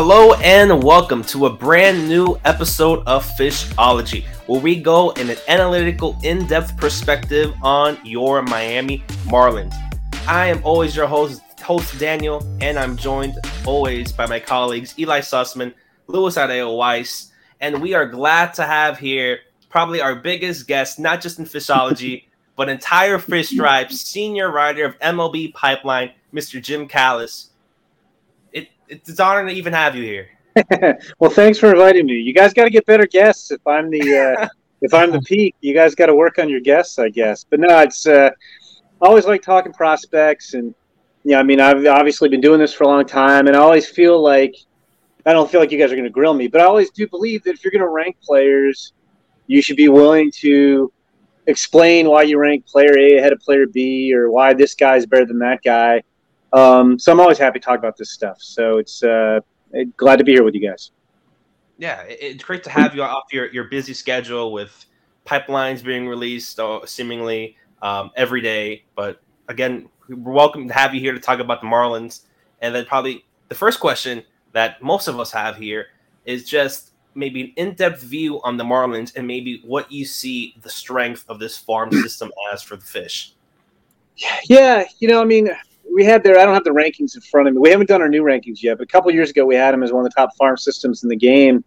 Hello and welcome to a brand new episode of Fishology, where we go in an analytical, in depth perspective on your Miami Marlins. I am always your host, host Daniel, and I'm joined always by my colleagues Eli Sussman, Louis Adeo Weiss, and we are glad to have here probably our biggest guest, not just in Fishology, but entire Fish Stripes, senior writer of MLB Pipeline, Mr. Jim Callis it's an honor to even have you here. well, thanks for inviting me. You guys got to get better guests. If I'm the uh, if I'm the peak, you guys got to work on your guests, I guess. But no, it's uh, I always like talking prospects, and yeah, I mean, I've obviously been doing this for a long time, and I always feel like I don't feel like you guys are going to grill me, but I always do believe that if you're going to rank players, you should be willing to explain why you rank player A ahead of player B, or why this guy's better than that guy. Um, so I'm always happy to talk about this stuff. So it's uh, glad to be here with you guys. Yeah, it's great to have you off your, your busy schedule with pipelines being released uh, seemingly um, every day. But again, we're welcome to have you here to talk about the Marlins. And then probably the first question that most of us have here is just maybe an in-depth view on the Marlins and maybe what you see the strength of this farm system as for the fish. Yeah, you know, I mean, we had there. I don't have the rankings in front of me. We haven't done our new rankings yet, but a couple years ago we had them as one of the top farm systems in the game,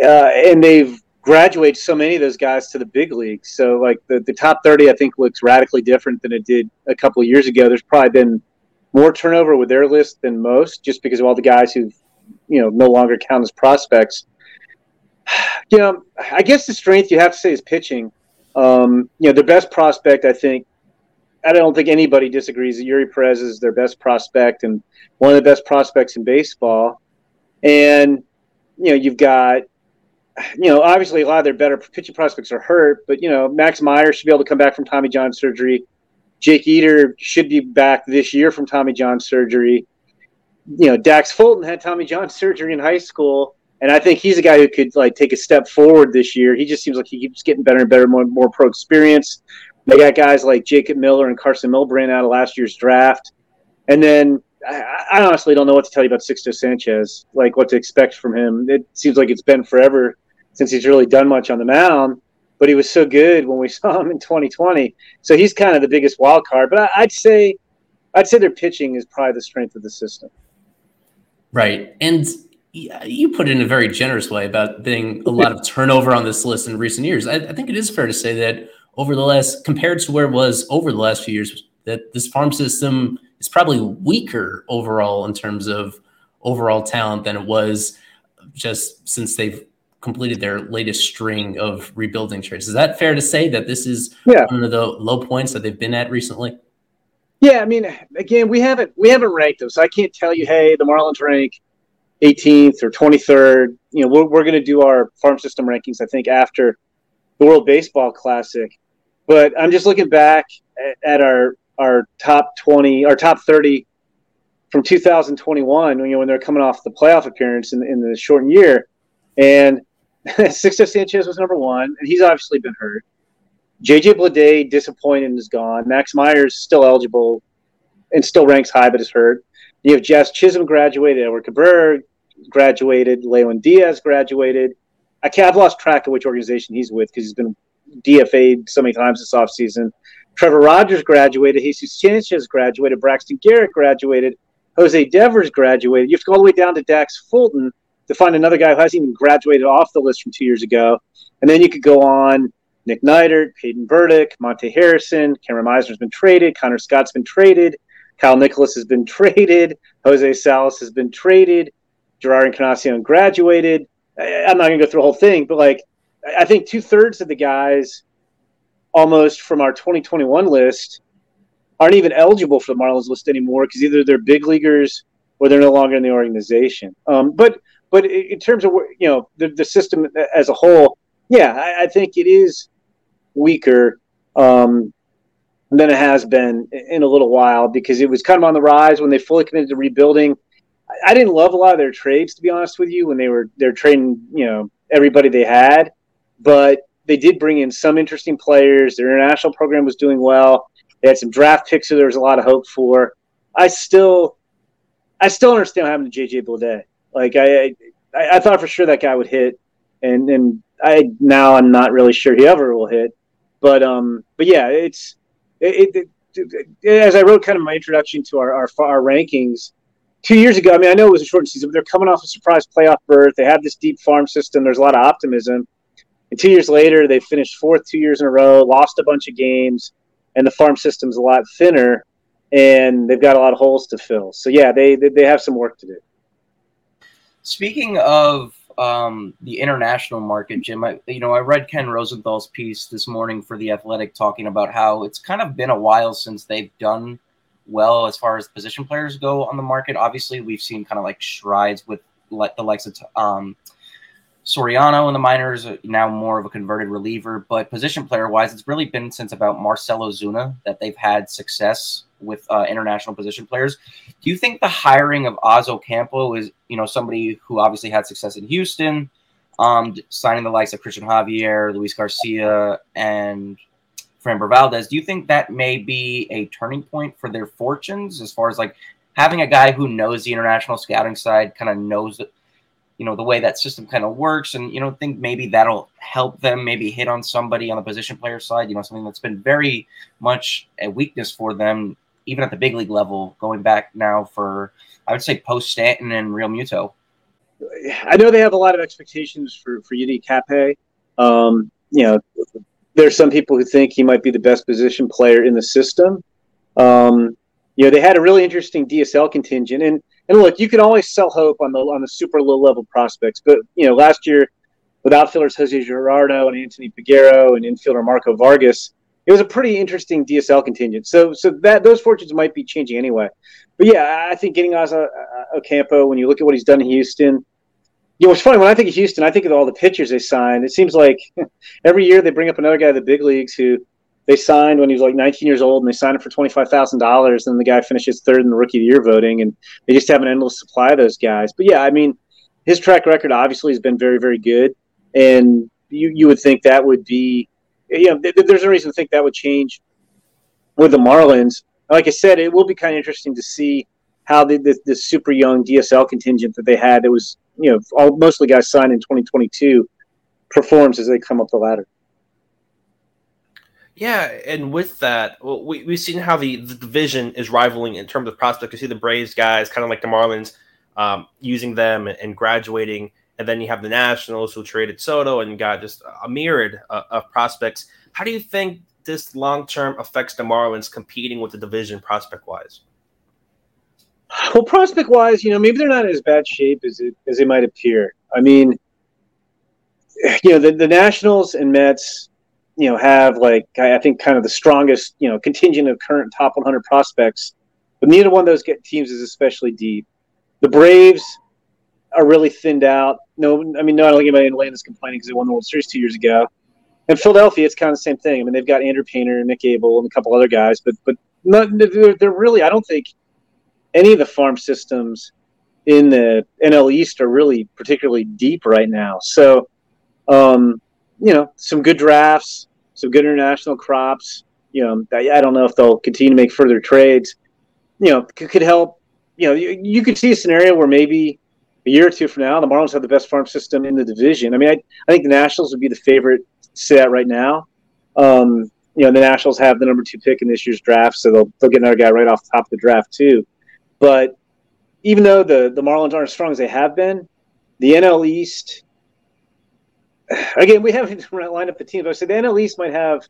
uh, and they've graduated so many of those guys to the big leagues. So like the the top thirty, I think looks radically different than it did a couple of years ago. There's probably been more turnover with their list than most, just because of all the guys who, you know, no longer count as prospects. You know, I guess the strength you have to say is pitching. Um, you know, the best prospect I think I don't think anybody disagrees that Eury Perez is their best prospect and one of the best prospects in baseball. And you know, you've got you know, obviously a lot of their better pitching prospects are hurt, but you know, Max Meyer should be able to come back from Tommy John surgery. Jake Eder should be back this year from Tommy John surgery. You know, Dax Fulton had Tommy John surgery in high school, and I think he's a guy who could like take a step forward this year. He just seems like he keeps getting better and better, more more pro experience. They got guys like Jacob Miller and Carson Milbrandt out of last year's draft. And then I, I honestly don't know what to tell you about Sixto Sanchez, like what to expect from him. It seems like it's been forever since he's really done much on the mound, but he was so good when we saw him in 2020. So he's kind of the biggest wild card. But I, I'd say, I'd say their pitching is probably the strength of the system. Right, and you put it in a very generous way about being a lot of turnover on this list in recent years. I, I think it is fair to say that over the last compared to where it was over the last few years that this farm system is probably weaker overall in terms of overall talent than it was just since they've completed their latest string of rebuilding trades. Is that fair to say that this is yeah. one of the low points that they've been at recently? Yeah, I mean, again, we haven't we haven't ranked them, so I can't tell you, hey, the Marlins rank 18th or 23rd. You know, we're, we're going to do our farm system rankings, I think, after the World Baseball Classic. But I'm just looking back at, our our top 20, our top 30 from 2021, you know, when they're coming off the playoff appearance in, in the shortened year. And Sixto Sanchez was number one, and he's obviously been hurt. JJ Bleday disappointed and is gone. Max Meyer's still eligible and still ranks high, but is hurt. You have Jazz Chisholm graduated, Edward Cabrera graduated, Lewin Diaz graduated. I can't, I've lost track of which organization he's with because he's been DFA'd so many times this offseason. Trevor Rogers graduated. Jesus Sanchez graduated. Braxton Garrett graduated. Jose Devers graduated. You have to go all the way down to Dax Fulton to find another guy who hasn't even graduated off the list from two years ago. And then you could go on Nick Neidert, Peyton Burdick, Monte Harrison, Cameron Misner's been traded, Connor Scott's been traded, Kyle Nicolas has been traded, Jose Salas has been traded, Jerar Encarnacion graduated. I'm not going to go through the whole thing, but like I think two thirds of the guys almost from our 2021 list aren't even eligible for the Marlins list anymore because either they're big leaguers or they're no longer in the organization. Um, but but in terms of you know the, the system as a whole, yeah, I, I think it is weaker um, than it has been in a little while because it was kind of on the rise when they fully committed to rebuilding. I didn't love a lot of their trades, to be honest with you, when they were they're trading, you know, everybody they had, but they did bring in some interesting players. Their international program was doing well. They had some draft picks that there was a lot of hope for. I still, I still understand what happened to JJ Bleday. Like I, I, I thought for sure that guy would hit, and and I now I'm not really sure he ever will hit. But um, but yeah, it's it, it, it, as I wrote kind of my introduction to our, our our rankings two years ago. I mean, I know it was a short season, but they're coming off a surprise playoff berth. They have this deep farm system. There's a lot of optimism. And two years later, they finished fourth two years in a row, lost a bunch of games, and the farm system's a lot thinner, and they've got a lot of holes to fill. So yeah, they they, they have some work to do. Speaking of um, the international market, Jim, I, you know, I read Ken Rosenthal's piece this morning for the Athletic talking about how it's kind of been a while since they've done well as far as position players go on the market. Obviously, we've seen kind of like strides with like the likes of um, Soriano in the minors, uh, now more of a converted reliever. But position player wise, it's really been since about Marcell Ozuna that they've had success with uh, international position players. Do you think the hiring of Oz Ocampo is, you know, somebody who obviously had success in Houston, um, signing the likes of Cristian Javier, Luis Garcia, and Framber Valdez, do you think that may be a turning point for their fortunes as far as like having a guy who knows the international scouting side, kind of knows you know the way that system kind of works and you know think maybe that'll help them maybe hit on somebody on the position player side you know something that's been very much a weakness for them even at the big league level going back now for i would say post stanton and Realmuto i know they have a lot of expectations for for Yiddi Cappe. Um, you know there's some people who think he might be the best position player in the system um, you know they had a really interesting dsl contingent and and look, you can always sell hope on the on the super low level prospects, but you know, last year with outfielders Jose Gerardo and Anthony Peguero and infielder Marco Vargas, it was a pretty interesting DSL contingent. So so that those fortunes might be changing anyway. But yeah, I think getting Asa uh, Ocampo when you look at what he's done in Houston. You know, it's funny when I think of Houston, I think of all the pitchers they signed. It seems like every year they bring up another guy in the big leagues who they signed when he was like 19 years old, and they signed him for twenty five thousand dollars. And the guy finishes third in the rookie of the year voting, and they just have an endless supply of those guys. But yeah, I mean, his track record obviously has been very, very good, and you you would think that would be, you know, th- there's no reason to think that would change with the Marlins. Like I said, it will be kind of interesting to see how the, the, the super young DSL contingent that they had that was, you know, all, mostly guys signed in 2022 performs as they come up the ladder. Yeah, and with that, well, we we've seen how the, the division is rivaling in terms of prospects. You see the Braves guys, kind of like the Marlins, um, using them and, graduating, and then you have the Nationals who traded Soto and got just a myriad uh, of prospects. How do you think this long term affects the Marlins competing with the division prospect wise? Well, prospect wise, you know, maybe they're not in as bad shape as it as they might appear. I mean, you know, the, the Nationals and Mets you know have like I think kind of the strongest you know contingent of current top 100 prospects, but neither one of those teams is especially deep. The Braves are really thinned out. No, I mean, no, I don't think anybody in Atlanta's complaining because they won the World Series two years ago. And Philadelphia, it's kind of the same thing. I mean, they've got Andrew Painter and Mick Abel and a couple other guys, but but not, they're, they're really. I don't think any of the farm systems in the NL East are really particularly deep right now. So, um, you know, some good drafts, some good international crops. You know, I, don't know if they'll continue to make further trades. You know, could, help. You know, you, could see a scenario where maybe a year or two from now, the Marlins have the best farm system in the division. I mean, I, I think the Nationals would be the favorite that right now. Um, you know, the Nationals have the number two pick in this year's draft, so they'll they'll get another guy right off the top of the draft too. But even though the the Marlins aren't as strong as they have been, the NL East again, we haven't lined up the teams. I said the NL East might have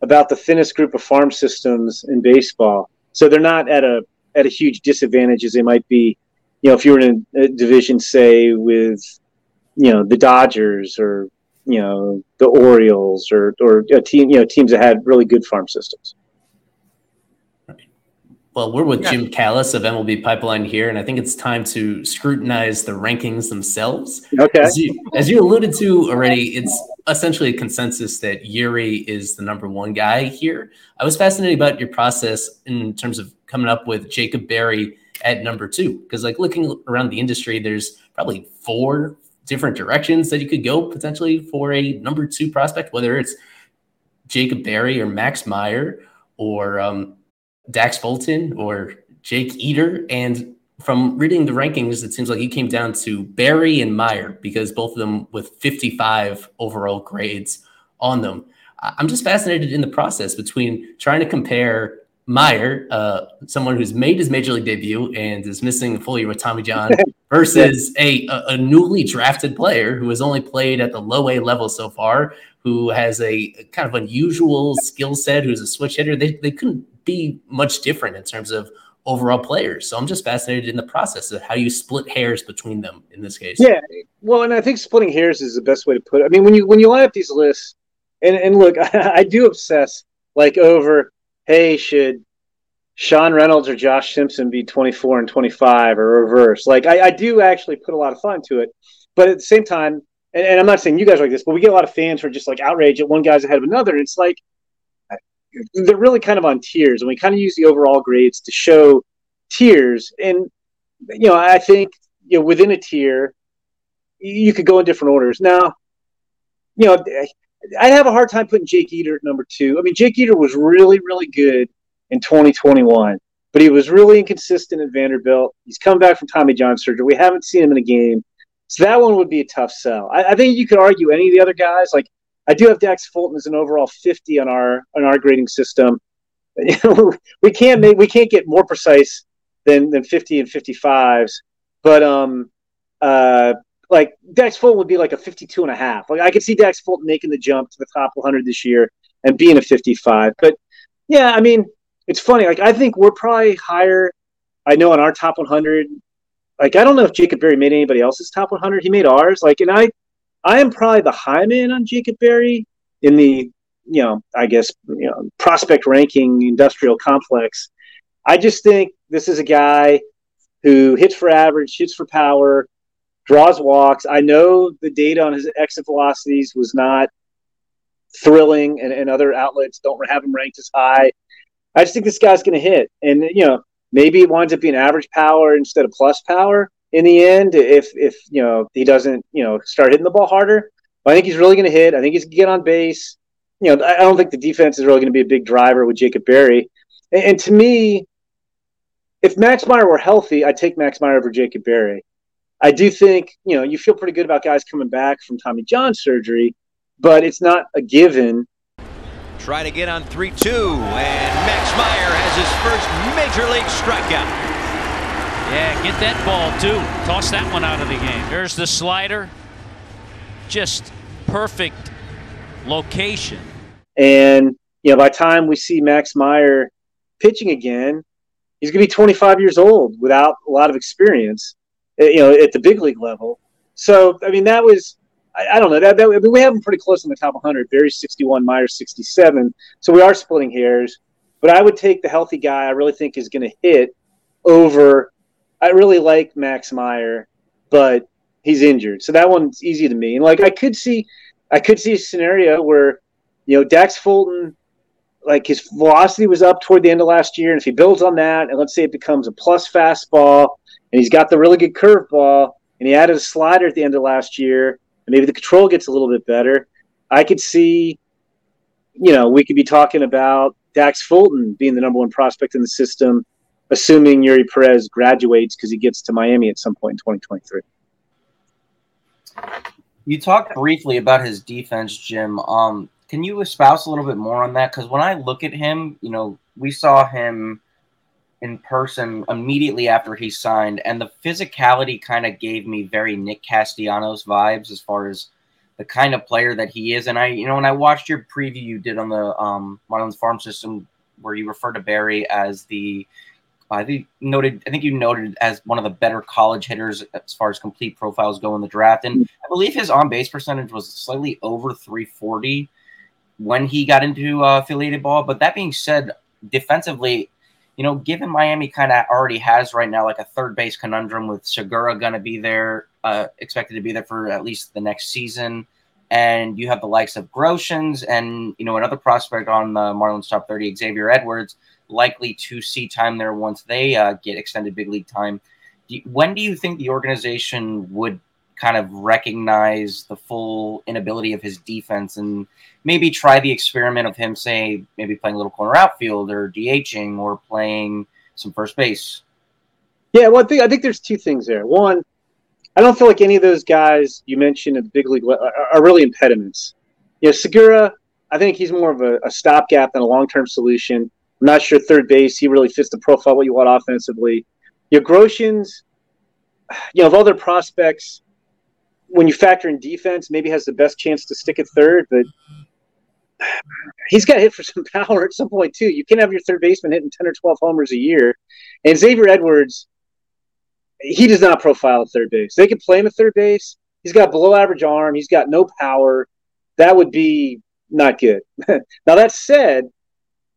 about the thinnest group of farm systems in baseball, so they're not at a at a huge disadvantage as they might be you know, if you were in a division, say with, you know, the Dodgers or you know the Orioles or or team, you know, teams that had really good farm systems. Well, we're with yeah. Jim Callis of MLB Pipeline here, and I think it's time to scrutinize the rankings themselves. Okay. As you, as you alluded to already, it's essentially a consensus that Eury is the number one guy here. I was fascinated about your process in terms of coming up with Jacob Berry at number two, because like looking around the industry, there's probably four different directions that you could go potentially for a number two prospect, whether it's Jacob Berry or Max Meyer or um, Dax Fulton or Jake Eder. And from reading the rankings, it seems like he came down to Berry and Meyer because both of them with 55 overall grades on them. I'm just fascinated in the process between trying to compare Meyer, uh, someone who's made his major league debut and is missing a full year with Tommy John, versus a, a newly drafted player who has only played at the low A level so far, who has a kind of unusual skill set, who's a switch hitter. They, they couldn't be much different in terms of overall players. So I'm just fascinated in the process of how you split hairs between them in this case. Yeah, well, and I think splitting hairs is the best way to put it. I mean, when you when you line up these lists, and and look, I do obsess like over, hey, should Sean Reynolds or Josh Simpson be 24 and 25 or reverse? Like, I, I do actually put a lot of thought into it, but at the same time, and, and I'm not saying you guys are like this, but we get a lot of fans who are just like outraged at one guy's ahead of another, and it's like they're really kind of on tiers, and we kind of use the overall grades to show tiers. And you know, I think you know within a tier, you could go in different orders. Now, you know, I'd have a hard time putting Jake Eder at number two. I mean, Jake Eder was really, really good in 2021, but he was really inconsistent at Vanderbilt. He's come back from Tommy John surgery. We haven't seen him in a game. So that one would be a tough sell. I, I think you could argue any of the other guys, like I do have Dax Fulton as an overall 50 on our on our grading system. we can't make we can't get more precise than than 50 and 55s, but um uh like Dax Fulton would be like a 52 and a half. Like I could see Dax Fulton making the jump to the top 100 this year and being a 55. But yeah, I mean, it's funny. Like I think we're probably higher. I know on our top 100. Like I don't know if Jacob Berry made anybody else's top 100. He made ours. Like and I I am probably the high man on Jacob Berry in the you know I guess you know prospect ranking industrial complex. I just think this is a guy who hits for average, hits for power, draws walks. I know the data on his exit velocities was not thrilling, and, and other outlets don't have him ranked as high. I just think this guy's going to hit, and you know maybe it winds up being average power instead of plus power in the end if if you know he doesn't you know start hitting the ball harder. But I think he's really going to hit. I think he's going to get on base. You know, I don't think the defense is really going to be a big driver with Jacob Berry. And, and to me, if Max Meyer were healthy, I'd take Max Meyer over Jacob Berry. I do think you know you feel pretty good about guys coming back from Tommy John surgery, but it's not a given. Try to get on 3 2, and Max Meyer has his first major league strikeout. Yeah, get that ball too. Toss that one out of the game. There's the slider. Just perfect location. And you know, by the time we see Max Meyer pitching again, he's going to be 25 years old without a lot of experience. Eh, you know, at the big league level. So, I mean, that was I, I don't know that, that I mean, we have him pretty close in the top 100. Berry's 61, Meyer 67. So we are splitting hairs. But I would take the healthy guy. I really think is going to hit over I really like Max Meyer, but he's injured, so that one's easy to me. And like I could see, I could see a scenario where, you know, Dax Fulton, like his velocity was up toward the end of last year, and if he builds on that, and let's say it becomes a plus fastball, and he's got the really good curveball, and he added a slider at the end of last year, and maybe the control gets a little bit better, I could see, you know, we could be talking about Dax Fulton being the number one prospect in the system assuming Eury Perez graduates because he gets to Miami at some point in 2023. You talked briefly about his defense, Jim. Um, can you espouse a little bit more on that? Because when I look at him, you know, we saw him in person immediately after he signed, and the physicality kind of gave me very Nick Castellanos vibes as far as the kind of player that he is. And I, you know, when I watched your preview you did on the um, Marlins farm system, where you refer to Berry as the I think noted. I think you noted as one of the better college hitters as far as complete profiles go in the draft, and I believe his on base percentage was slightly over 340 when he got into uh, affiliated ball. But that being said, defensively, you know, given Miami kind of already has right now like a third base conundrum with Segura going to be there, uh, expected to be there for at least the next season. And you have the likes of Groshans and, you know, another prospect on the Marlins top 30, Xavier Edwards, likely to see time there once they uh, get extended big league time. Do you, when do you think the organization would kind of recognize the full inability of his defense and maybe try the experiment of him, say, maybe playing a little corner outfield or DHing or playing some first base? Yeah, well, I think I think there's two things there. One, I don't feel like any of those guys you mentioned at the big league are, are really impediments. You know, Segura, I think he's more of a, a stopgap than a long term solution. I'm not sure third base he really fits the profile what you want offensively. Your Groshans, you know, of all their prospects, when you factor in defense, maybe has the best chance to stick at third, but he's got hit for some power at some point too. You can't have your third baseman hitting ten or twelve homers a year, and Xavier Edwards, he does not profile at third base. They can play him at third base. He's got below average arm. He's got no power. That would be not good. now that said,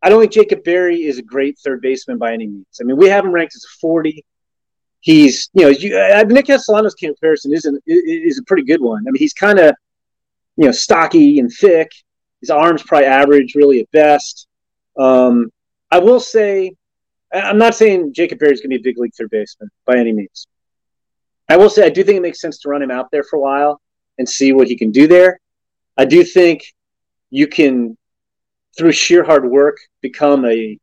I don't think Jacob Berry is a great third baseman by any means. I mean, we have him ranked as a forty. He's, you know, you, uh, Nick Castellanos comparison is not is a pretty good one. I mean, he's kind of, you know, stocky and thick his arms probably average, really at best. Um, I will say, I'm not saying Jacob Berry is going to be a big league third baseman by any means. I will say I do think it makes sense to run him out there for a while and see what he can do there. I do think you can, through sheer hard work, become a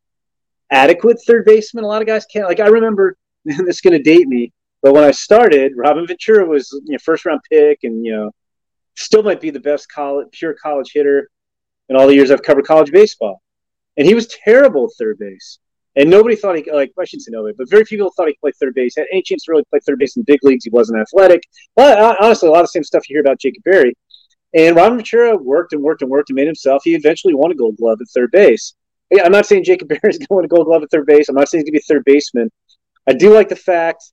adequate third baseman. A lot of guys can't. Like I remember, this is going to date me, but when I started, Robin Ventura was you know, first round pick, and you know, still might be the best college pure college hitter in all the years I've covered college baseball. And he was terrible at third base. And nobody thought he like I shouldn't say nobody, but very few people thought he could play third base. Had any chance to really play third base in the big leagues? He wasn't athletic. Well, uh, honestly, a lot of the same stuff you hear about Jacob Berry. And Ron Ventura worked and worked and worked and made himself. He eventually won a Gold Glove at third base. I'm not saying Jacob Berry is going to win a Gold Glove at third base. I'm not saying he's going to be a third baseman. I do like the fact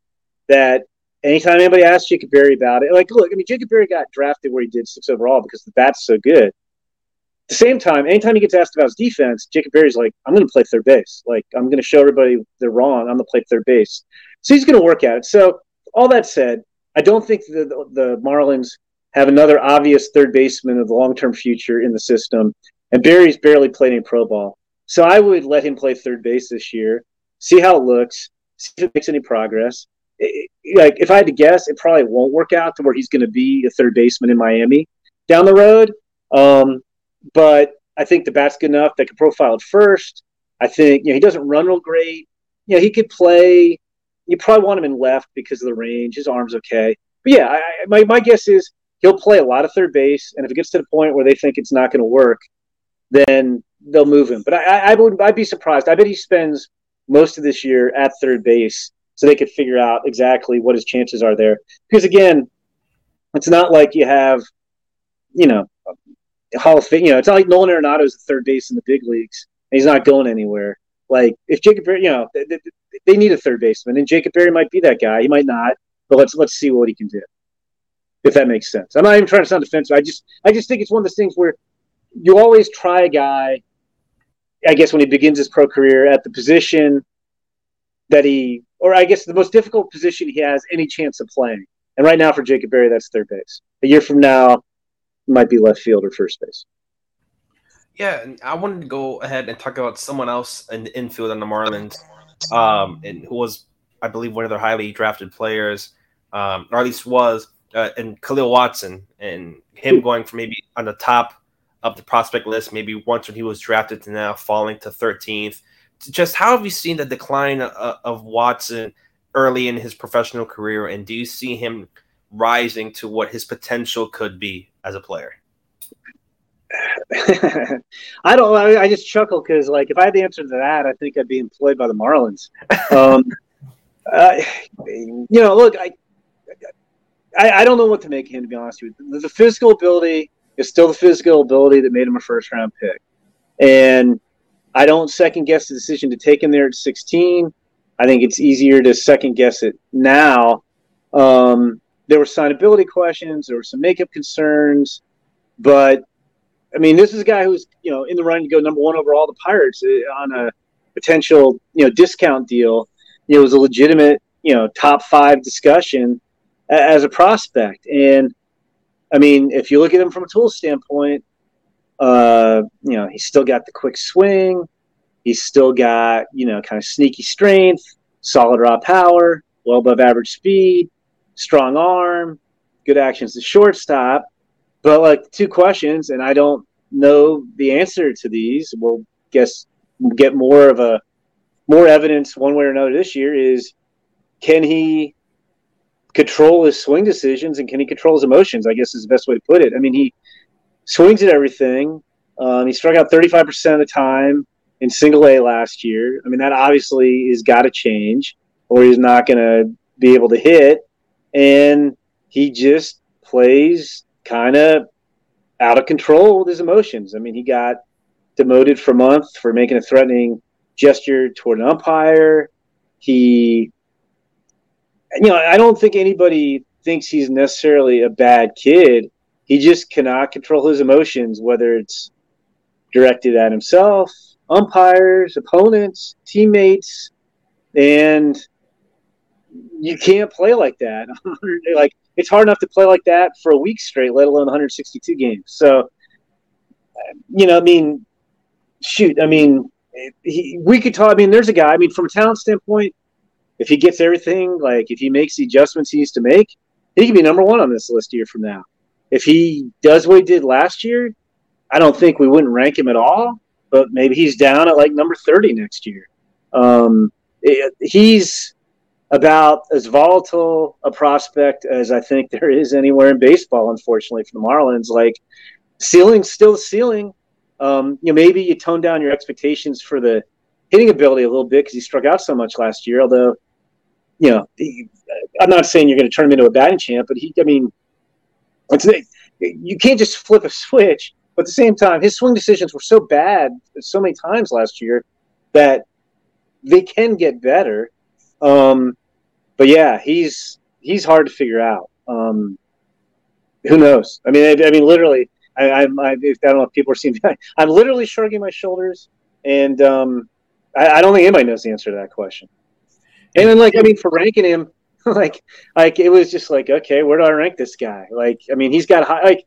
that anytime anybody asks Jacob Berry about it, like, look, I mean, Jacob Berry got drafted where he did six overall because the bat's so good At the same time, anytime he gets asked about his defense, Jacob Berry's like, I'm going to play third base. Like, I'm going to show everybody they're wrong. I'm going to play third base. So he's going to work at it. So, all that said, I don't think the, the, the Marlins have another obvious third baseman of the long term future in the system. And Berry's barely played any pro ball. So I would let him play third base this year, see how it looks, see if it makes any progress. Like, if I had to guess, it probably won't work out to where he's going to be a third baseman in Miami down the road. Um, but I think the bat's good enough. They can profile it first. I think you know he doesn't run real great. You know he could play. You probably want him in left because of the range. His arm's okay. But yeah, I, my my guess is he'll play a lot of third base, and if it gets to the point where they think it's not going to work, then they'll move him. But I, I would I'd be surprised. I bet he spends most of this year at third base so they could figure out exactly what his chances are there. Because again, it's not like you have, you know, Hall of Fame. You know, it's not like Nolan Arenado is third base in the big leagues. And he's not going anywhere. Like if Jacob you know, they, they, need a third baseman, and Jacob Berry might be that guy. He might not, but let's let's see what he can do. If that makes sense. I'm not even trying to sound defensive. I just I just think it's one of those things where you always try a guy. I guess when he begins his pro career at the position that he, or I guess the most difficult position he has any chance of playing. And right now for Jacob Berry, that's third base. A year from now, might be left field or first base. Yeah, and I wanted to go ahead and talk about someone else in the infield on the Marlins, um, and who was, I believe, one of their highly drafted players, um, or at least was, uh, and Khalil Watson, and him going from maybe on the top of the prospect list, maybe once when he was drafted to now falling to 13th. Just how have you seen the decline of, of Watson early in his professional career, and do you see him rising to what his potential could be as a player? I don't. I, I just chuckle because, like, if I had the answer to that, I think I'd be employed by the Marlins. Um, uh, you know, look, I, I, I, don't know what to make of him. To be honest with you, the physical ability is still the physical ability that made him a first round pick, and I don't second guess the decision to take him there at 16. I think it's easier to second guess it now. Um, there were signability questions, there were some makeup concerns, but I mean, this is a guy who's you know in the running to go number one overall the Pirates uh, on a potential you know discount deal. It was a legitimate you know top five discussion as a prospect, and I mean, if you look at him from a tool standpoint, uh, you know, he's still got the quick swing. He's still got, you know, kind of sneaky strength, solid raw power, well above average speed, strong arm, good actions to shortstop. But like two questions, and I don't know the answer to these. We'll guess get more of a more evidence one way or another this year is can he control his swing decisions and can he control his emotions? I guess is the best way to put it. I mean, he swings at everything. Um, he struck out 35% of the time in single A last year. I mean, that obviously has got to change or he's not going to be able to hit. And he just plays kind of out of control with his emotions. I mean, he got demoted for a month for making a threatening gesture toward an umpire. He, you know, I don't think anybody thinks he's necessarily a bad kid. He just cannot control his emotions, whether it's directed at himself, umpires, opponents, teammates, and you can't play like that. like it's hard enough to play like that for a week straight, let alone 162 games. So, you know, I mean, shoot, I mean, he, we could talk. I mean, there's a guy. I mean, from a talent standpoint, if he gets everything, like if he makes the adjustments he needs to make, he can be number one on this list year from now if he does what he did last year, I don't think we wouldn't rank him at all. But maybe he's down at like number thirty next year. Um, it, he's about as volatile a prospect as I think there is anywhere in baseball. Unfortunately, for the Marlins, like ceiling, still ceiling. Um, you know, maybe you tone down your expectations for the hitting ability a little bit because he struck out so much last year. Although, you know, he, I'm not saying you're going to turn him into a batting champ, but he, I mean, it's, you can't just flip a switch. But at the same time, his swing decisions were so bad so many times last year that they can get better. Um, but yeah, he's he's hard to figure out. Um, who knows? I mean, I, I mean, literally, I, I, I, don't know if people are seeing. I'm literally shrugging my shoulders, and um, I, I don't think anybody knows the answer to that question. And then, like, I mean, for ranking him, like like it was just like okay where do i rank this guy? Like i mean he's got high like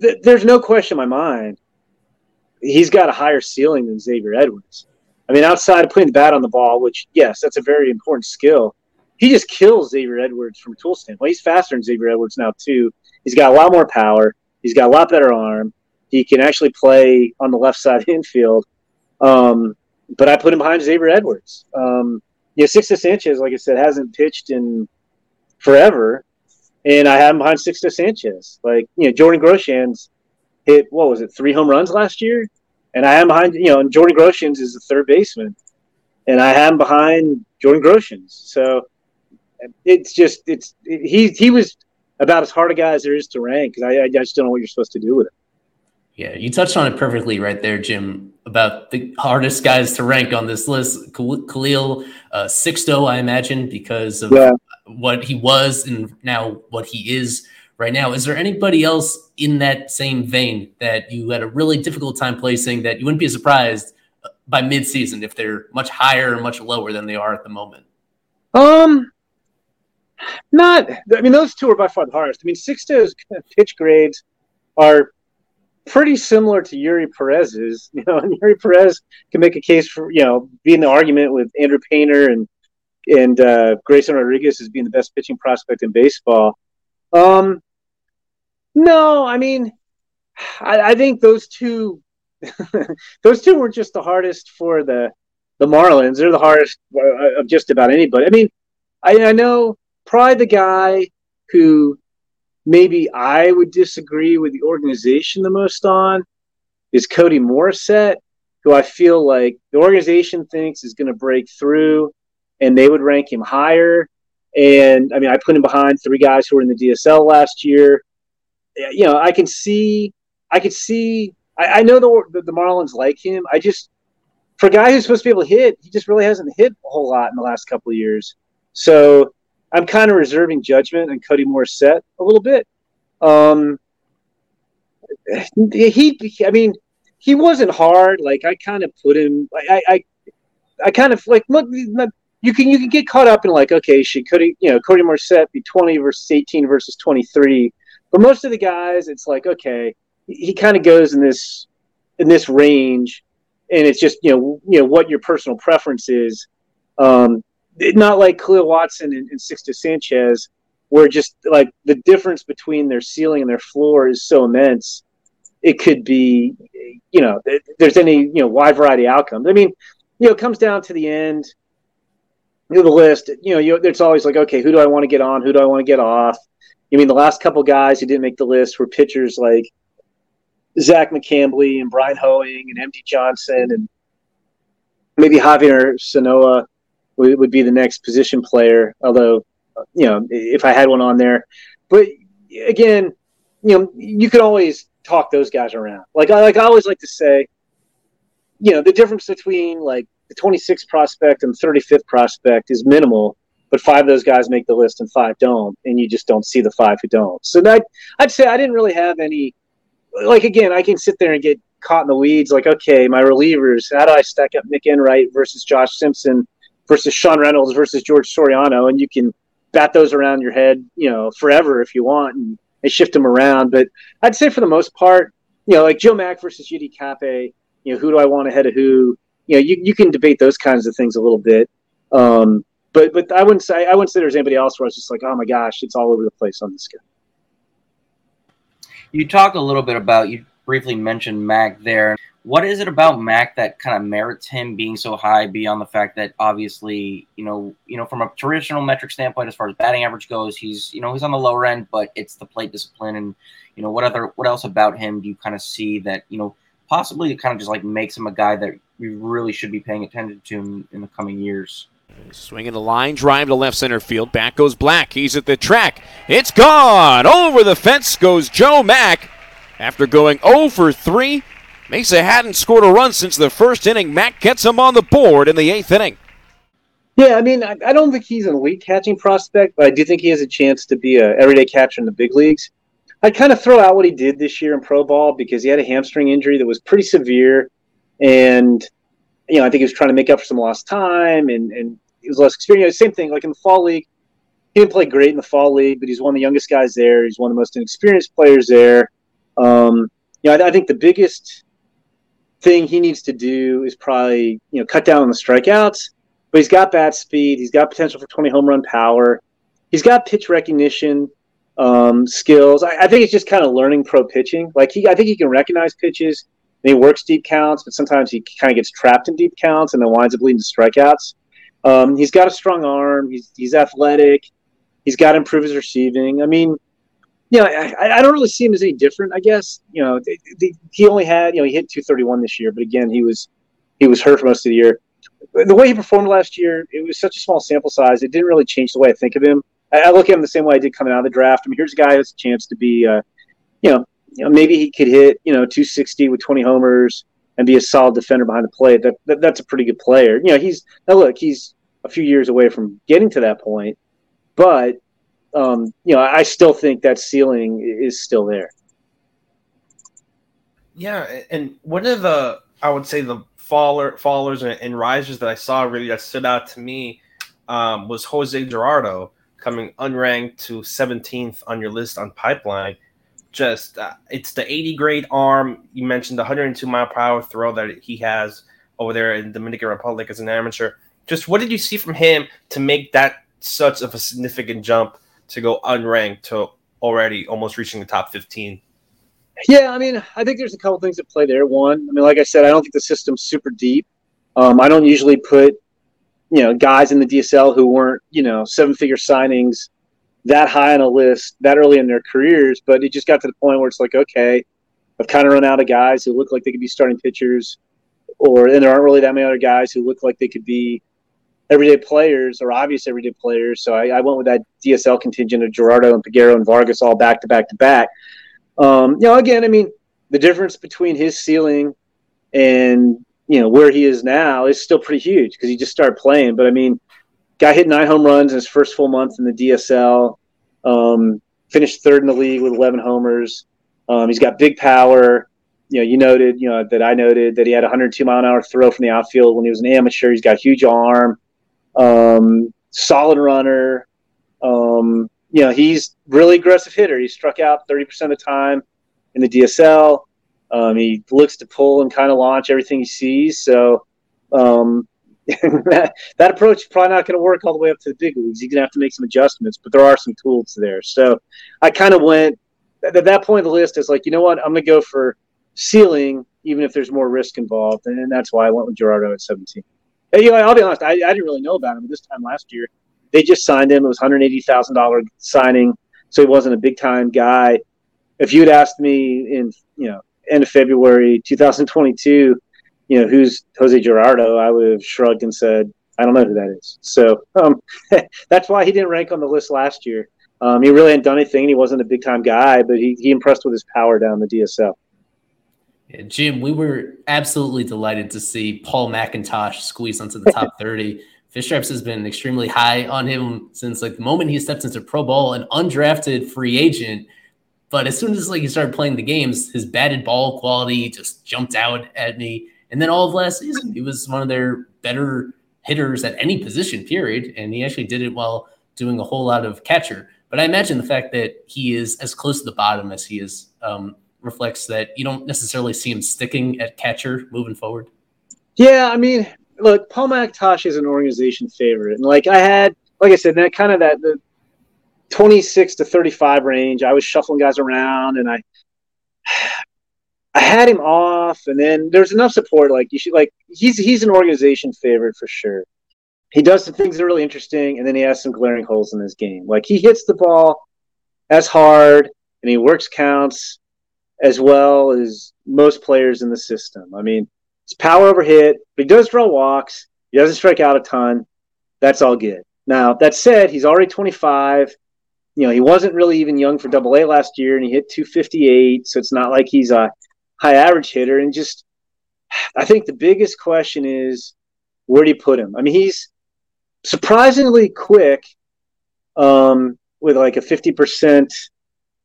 th- there's no question in my mind he's got a higher ceiling than xavier edwards. I mean outside of putting the bat on the ball which yes that's a very important skill he just kills xavier edwards from a tool standpoint. He's faster than xavier edwards now too. He's got a lot more power. He's got a lot better arm. He can actually play on the left side infield. Um, but i put him behind xavier edwards. Um, yeah, Sixto Sanchez, like I said, hasn't pitched in forever, and I have him behind Sixto Sanchez. Like you know, Jordan Groshans hit what was it, three home runs last year, and I am behind. You know, and Jordan Groshans is the third baseman, and I have him behind Jordan Groshans. So it's just it's it, he he was about as hard a guy as there is to rank I, I just don't know what you're supposed to do with it. Yeah, you touched on it perfectly right there, Jim, about the hardest guys to rank on this list. Khalil uh, Sixto, I imagine, because of yeah. what he was and now what he is right now. Is there anybody else in that same vein that you had a really difficult time placing that you wouldn't be surprised uh, by midseason if they're much higher or much lower than they are at the moment? Um, not. I mean, those two are by far the hardest. I mean, Sixto's pitch grades are pretty similar to Eury Perez's. You know, and Eury Perez can make a case for you know being the argument with Andrew Painter and and uh, Grayson Rodriguez as being the best pitching prospect in baseball. Um, no, I mean, I, I think those two those two were just the hardest for the the Marlins. They're the hardest uh, of just about anybody. I mean, I, I know probably the guy who maybe I would disagree with the organization the most on is Cody Morissette, who I feel like the organization thinks is going to break through and they would rank him higher. And I mean, I put him behind three guys who were in the DSL last year. You know, I can see, I could see, I, I know the, the, the Marlins like him. I just, for a guy who's supposed to be able to hit, he just really hasn't hit a whole lot in the last couple of years. So I'm kind of reserving judgment on Cody Morissette a little bit. Um, he, I mean, he wasn't hard. Like I kind of put him. I, I, I kind of like look. You can you can get caught up in like okay, should Cody you know Cody Morissette be 20 versus 18 versus 23? But most of the guys, it's like okay, he kind of goes in this in this range, and it's just you know you know what your personal preference is. Um, not like Khalil Watson and, and Sixto Sanchez, where just like the difference between their ceiling and their floor is so immense. It could be, you know, there's any you know wide variety of outcomes. I mean, you know, it comes down to the end. You know, the list. You know, you, it's always like, okay, who do I want to get on? Who do I want to get off? I mean, the last couple guys who didn't make the list were pitchers like Zach McCambley and Bryan Hoeing and MD Johnson and maybe Javier Sanoja would, would be the next position player. Although, you know, if I had one on there, but again, you know, you could always talk those guys around. Like I like I always like to say, you know, the difference between like the 26th prospect and the 35th prospect is minimal, but five of those guys make the list and five don't, and you just don't see the five who don't. So that I'd say I didn't really have any. Like again, I can sit there and get caught in the weeds. Like, okay, my relievers, how do I stack up Nic Enright versus Josh Simpson versus Sean Reynolds versus George Soriano, and you can bat those around your head, you know, forever if you want, and, and shift them around. But I'd say for the most part, you know, like Joe Mack versus Yiddi Cappe, you know, who do I want ahead of who? You know, you, you can debate those kinds of things a little bit. Um, but but I wouldn't say I wouldn't say there's anybody else where I was just like, oh my gosh, it's all over the place on this guy. You talked a little bit about you briefly mentioned Mack there. What is it about Mack that kind of merits him being so high beyond the fact that obviously, you know, you know, from a traditional metric standpoint, as far as batting average goes, he's, you know, he's on the lower end, but it's the plate discipline and, you know, what other, what else about him do you kind of see that, you know, possibly kind of just like makes him a guy that we really should be paying attention to in, in the coming years? Swinging the line drive to left center field. Back goes Black. He's at the track. It's gone. Over the fence goes Joe Mack. After going 0 for 3, Mesa hadn't scored a run since the first inning. Mack gets him on the board in the eighth inning. Yeah, I mean, I, I don't think he's an elite catching prospect, but I do think he has a chance to be a everyday catcher in the big leagues. I'd kind of throw out what he did this year in pro ball because he had a hamstring injury that was pretty severe, and you know I think he was trying to make up for some lost time and and he was less experienced. Same thing, like in the fall league, he didn't play great in the fall league, but he's one of the youngest guys there. He's one of the most inexperienced players there. Um, you know, I, I, think the biggest thing he needs to do is probably you know cut down on the strikeouts. But he's got bat speed. He's got potential for 20 home run power. He's got pitch recognition um, skills. I, I, think it's just kind of learning pro pitching. Like he, I think he can recognize pitches. And he works deep counts, but sometimes he kind of gets trapped in deep counts and then winds up leading to strikeouts. Um, he's got a strong arm. He's he's athletic. He's got to improve his receiving. I mean, you know, I, I don't really see him as any different. I guess you know the, the, he only had you know he hit 231 this year, but again he was he was hurt for most of the year. The way he performed last year, it was such a small sample size. It didn't really change the way I think of him. I, I look at him the same way I did coming out of the draft. I mean, here's a guy who has a chance to be, uh, you know, you know, maybe he could hit you know 260 with 20 homers and be a solid defender behind the plate. That, that that's a pretty good player. You know, he's now look, he's a few years away from getting to that point, but um, you know, I still think that ceiling is still there. Yeah, and one of the I would say the faller fallers and, and risers that I saw really that stood out to me um, was Jose Gerardo coming unranked to 17th on your list on Pipeline. Just uh, it's the 80 grade arm. You mentioned the 102 mile per hour throw that he has over there in Dominican Republic as an amateur. Just what did you see from him to make that such of a significant jump to go unranked to already almost reaching the top 15? Yeah, I mean, I think there's a couple things at play there. One, I mean, like I said, I don't think the system's super deep. Um, I don't usually put, you know, guys in the DSL who weren't, you know, seven figure signings that high on a list that early in their careers. But it just got to the point where it's like, okay, I've kind of run out of guys who look like they could be starting pitchers, or and there aren't really that many other guys who look like they could be everyday players or obvious everyday players. So I, I, went with that DSL contingent of Gerardo and Peguero and Vargas all back to back to back. Um, you know, again, I mean, the difference between his ceiling and you know where he is now is still pretty huge because he just started playing. But I mean, guy hit nine home runs in his first full month in the DSL. Um, finished third in the league with 11 homers. Um, he's got big power. You know, you noted, you know, that I noted that he had a 102 mile an hour throw from the outfield when he was an amateur. He's got a huge arm, um, solid runner. Um, you know, he's really aggressive hitter. He struck out 30% of the time in the DSL. Um, he looks to pull and kind of launch everything he sees. So um, that, that approach is probably not going to work all the way up to the big leagues. He's going to have to make some adjustments, but there are some tools there. So I kind of went at that point of the list is like, you know what, I'm going to go for ceiling, even if there's more risk involved, and, that's why I went with Gerardo at 17. You know, I'll be honest, I, I didn't really know about him this time last year. They just signed him; it was 180 thousand dollar signing, so he wasn't a big time guy. If you'd asked me in you know end of February 2022 you know, who's Jose Gerardo, I would have shrugged and said, I don't know who that is. So um, that's why he didn't rank on the list last year. Um, he really hadn't done anything. He wasn't a big time guy, but he, he impressed with his power down the DSL. Yeah, Jim, we were absolutely delighted to see Paul McIntosh squeeze onto the top 30. Fish Stripes has been extremely high on him since like the moment he stepped into pro ball, an undrafted free agent. But as soon as like he started playing the games, his batted ball quality just jumped out at me. And then all of last season, he was one of their better hitters at any position, period. And he actually did it while doing a whole lot of catcher. But I imagine the fact that he is as close to the bottom as he is um, reflects that you don't necessarily see him sticking at catcher moving forward. Yeah, I mean, look, Paul McIntosh is an organization favorite, and like I had, like I said, that kind of that the twenty six to thirty five range. I was shuffling guys around, and I I had him off, and then there's enough support. Like you should like he's he's an organization favorite for sure. He does some things that are really interesting, and then he has some glaring holes in his game. Like he hits the ball as hard, and he works counts as well as most players in the system. I mean, it's power over hit, but he does draw walks. He doesn't strike out a ton. That's all good. Now that said, he's already 25. You know, he wasn't really even young for Double A last year, and he hit 258. So it's not like he's a high average hitter. And just, I think the biggest question is where do you put him? I mean, he's surprisingly quick um, with like a 50%,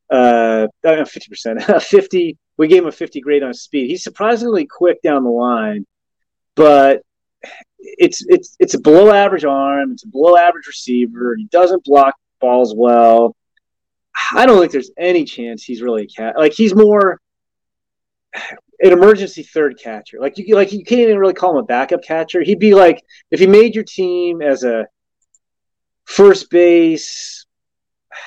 uh, 50%, 50. We gave him a 50 grade on speed. He's surprisingly quick down the line, but it's it's it's a below average arm. It's a below average receiver. He doesn't block balls well. I don't think there's any chance he's really a cat. Like he's more an emergency third catcher. Like you like you can't even really call him a backup catcher. He'd be like if he made your team as a first base.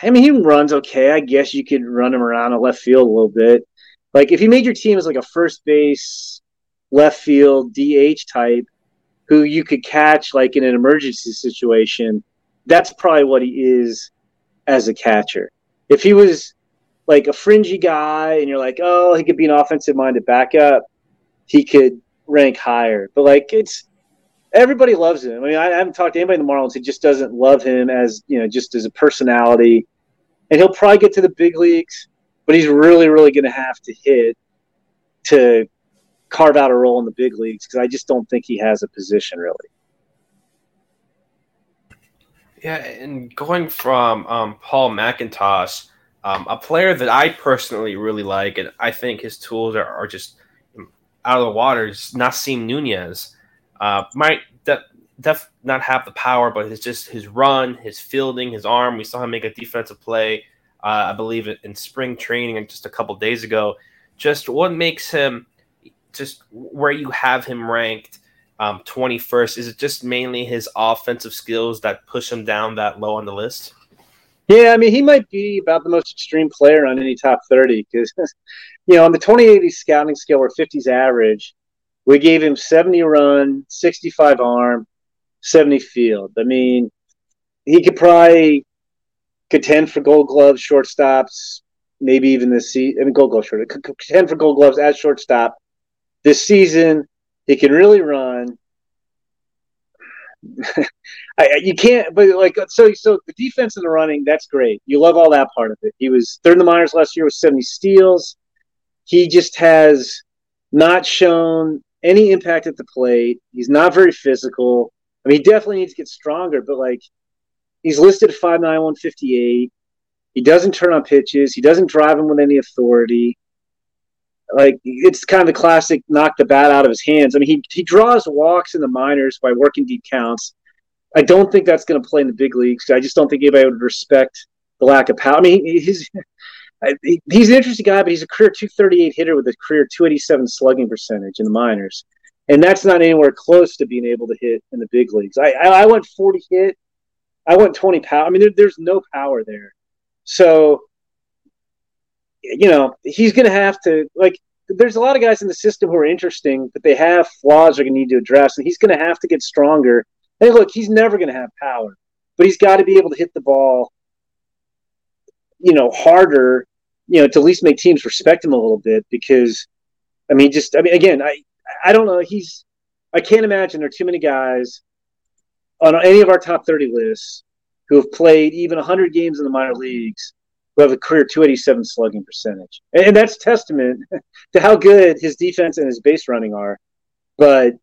I mean, he runs okay. I guess you could run him around a left field a little bit. Like if you made your team as like a first base, left field DH type, who you could catch like in an emergency situation, that's probably what he is as a catcher. If he was like a fringy guy and you're like, oh, he could be an offensive minded backup, he could rank higher. But like it's everybody loves him. I mean, I haven't talked to anybody in the Marlins who just doesn't love him as you know, just as a personality. And he'll probably get to the big leagues, but he's really, really going to have to hit to carve out a role in the big leagues because I just don't think he has a position really. Yeah, and going from um, Paul McIntosh um, a player that I personally really like, and I think his tools are, are just out of the water, is Nasim Nunez. Uh, might de- def not have the power, but it's just his run, his fielding, his arm. We saw him make a defensive play, uh, I believe, in spring training just a couple days ago. Just what makes him just where you have him ranked um, 21st? Is it just mainly his offensive skills that push him down that low on the list? Yeah, I mean, he might be about the most extreme player on any top 30 because, you know, on the 2080 scouting scale where 50's average, we gave him 70 run, 65 arm, 70 field. I mean, he could probably contend for gold gloves, shortstops, maybe even this season. I mean, gold glove short, contend for gold gloves as shortstop this season. He can really run. I, you can't, but like uh, so. So the defense and the running, that's great. You love all that part of it. He was third in the minors last year with seventy steals. He just has not shown any impact at the plate. He's not very physical. I mean, he definitely needs to get stronger, but like he's listed at 5'9", 158. He doesn't turn on pitches. He doesn't drive him with any authority. Like it's kind of the classic knock the bat out of his hands. I mean, he he draws walks in the minors by working deep counts. I don't think that's going to play in the big leagues. I just don't think anybody would respect the lack of power. I mean, he's an interesting guy, but he's a career 238 hitter with a career 287 slugging percentage in the minors, and that's not anywhere close to being able to hit in the big leagues. I I, I went 40 hit, I went 20 power. I mean, there, there's no power there, so you know he's going to have to like. There's a lot of guys in the system who are interesting, but they have flaws they're going to need to address, and he's going to have to get stronger. Hey, look, he's never going to have power, but he's got to be able to hit the ball you know, harder you know, to at least make teams respect him a little bit because, I mean, just I mean, again, I I don't know. He's I can't imagine there are too many guys on any of our top thirty lists who have played even hundred games in the minor leagues who have a career 287 slugging percentage, and that's testament to how good his defense and his base running are. But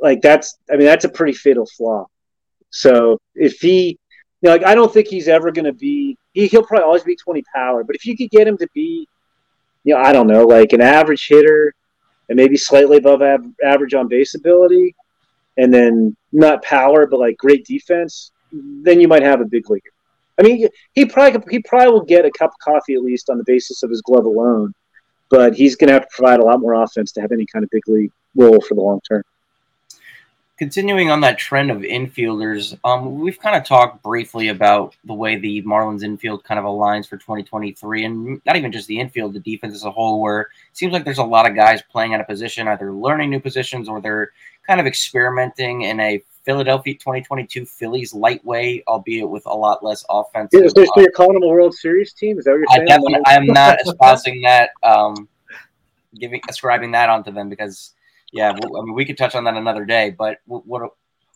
like that's, I mean, that's a pretty fatal flaw. So if he you know, like I don't think he's ever going to be. He, he'll probably always be twenty power, but if you could get him to be, you know, I don't know, like an average hitter and maybe slightly above av- average on base ability, and then not power but like great defense, then you might have a big leaguer. I mean, he probably he probably will get a cup of coffee at least on the basis of his glove alone, but he's going to have to provide a lot more offense to have any kind of big league role for the long term continuing on that trend of infielders, um, we've kind of talked briefly about the way the Marlins infield kind of aligns for 2023, and not even just the infield, the defense as a whole, where it seems like there's a lot of guys playing at a position, either learning new positions or they're kind of experimenting in a Philadelphia 2022 Phillies light way, albeit with a lot less offense. Yeah, so you're calling them a World Series team? Is that what you're saying? I definitely, I am not espousing that, um, giving ascribing that onto them because yeah, well, I mean, we could touch on that another day. But what, what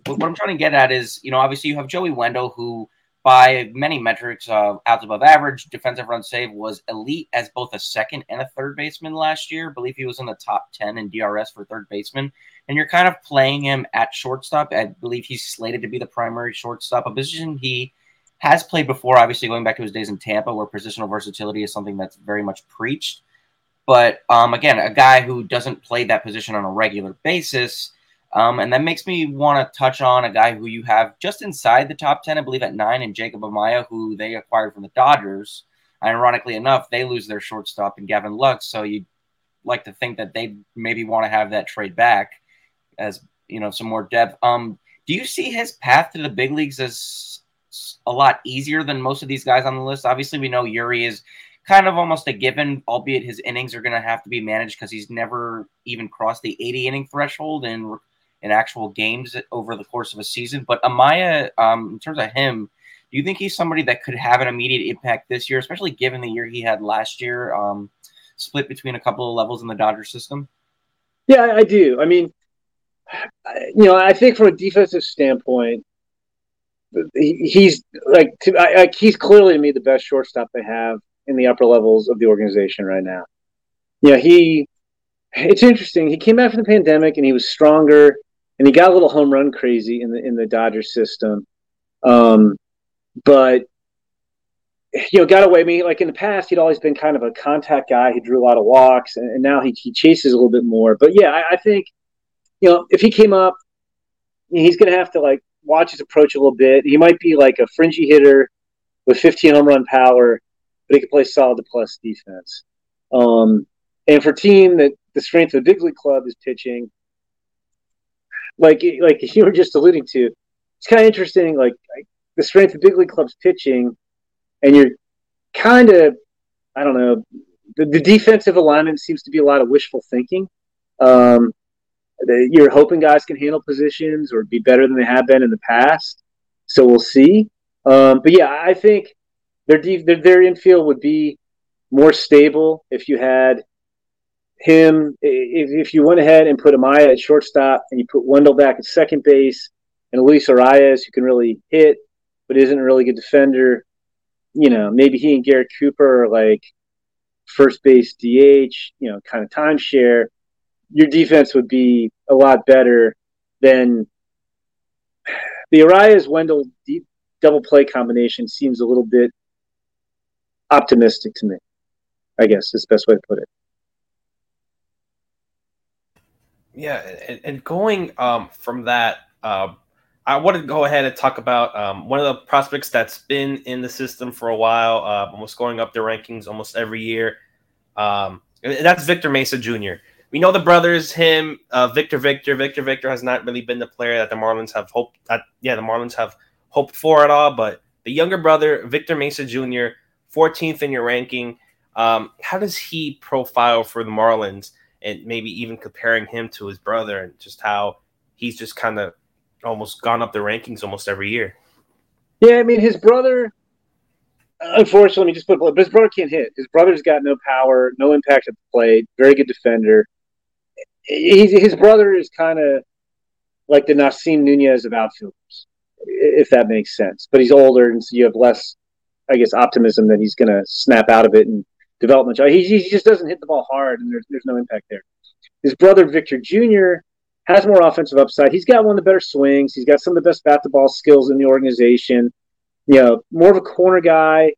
what I'm trying to get at is, you know, obviously you have Joey Wendle, who by many metrics, uh, outs above average, defensive run save was elite as both a second and a third baseman last year. I believe he was in the top 10 in DRS for third baseman. And you're kind of playing him at shortstop. I believe he's slated to be the primary shortstop, a position he has played before, obviously going back to his days in Tampa, where positional versatility is something that's very much preached. But um, again, a guy who doesn't play that position on a regular basis. Um, and that makes me want to touch on a guy who you have just inside the top 10, I believe at nine, and Jacob Amaya, who they acquired from the Dodgers. Ironically enough, they lose their shortstop in Gavin Lux. So you'd like to think that they maybe want to have that trade back as, you know, some more depth. Um, do you see his path to the big leagues as a lot easier than most of these guys on the list? Obviously, we know Eury is kind of almost a given, albeit his innings are going to have to be managed because he's never even crossed the 80 inning threshold in in actual games over the course of a season. But Amaya, um, in terms of him, do you think he's somebody that could have an immediate impact this year, especially given the year he had last year, um, split between a couple of levels in the Dodger system? Yeah, I do. I mean, you know, I think from a defensive standpoint, he's like, I, he's clearly to me the best shortstop they have in the upper levels of the organization right now. You know, he it's interesting. He came back from the pandemic and he was stronger and he got a little home run crazy in the in the Dodgers system. Um, but you know, got away. Mean, like in the past, he'd always been kind of a contact guy. He drew a lot of walks, and, and now he, he chases a little bit more. But yeah, I, I think you know if he came up, he's going to have to like watch his approach a little bit. He might be like a fringy hitter with 15 home run power, but he can play solid to plus defense. Um, and for a team that the strength of the big league club is pitching, like like you were just alluding to, it's kind of interesting. Like, the strength of big league club's pitching, and you're kind of, I don't know, the, the, defensive alignment seems to be a lot of wishful thinking. Um, the, you're hoping guys can handle positions or be better than they have been in the past. So we'll see. Um, but yeah, I think their, their their infield would be more stable if you had him. If, if you went ahead and put Amaya at shortstop and you put Wendle back at second base and Luis Arraez, who can really hit but isn't a really good defender, you know, maybe he and Garrett Cooper are like first base DH, you know, kind of timeshare. your defense would be a lot better than the Arraez Wendle deep double play combination seems a little bit optimistic to me. I guess is the best way to put it. Yeah, and, going um, from that, uh, I want to go ahead and talk about um, one of the prospects that's been in the system for a while, uh, almost going up the rankings almost every year. Um, that's Victor Mesa Jr. We know the brothers, him, uh, Victor Victor. Victor Victor has not really been the player that the Marlins have hoped. That, yeah, the Marlins have hoped for at all. But the younger brother, Victor Mesa Jr., 14th in your ranking. Um, how does he profile for the Marlins? and maybe even comparing him to his brother and just how he's just kind of almost gone up the rankings almost every year. Yeah, I mean his brother. Unfortunately, just put but his brother can't hit. His brother's got no power, no impact at the plate. Very good defender. He's, his brother is kind of like the Nasim Nunez of outfielders, if that makes sense. But he's older, and so you have less, I guess, optimism that he's going to snap out of it and development. He, he just doesn't hit the ball hard, and there's there's no impact there. His brother Victor Jr. has more offensive upside. He's got one of the better swings. He's got some of the best bat to ball skills in the organization. You know, more of a corner guy.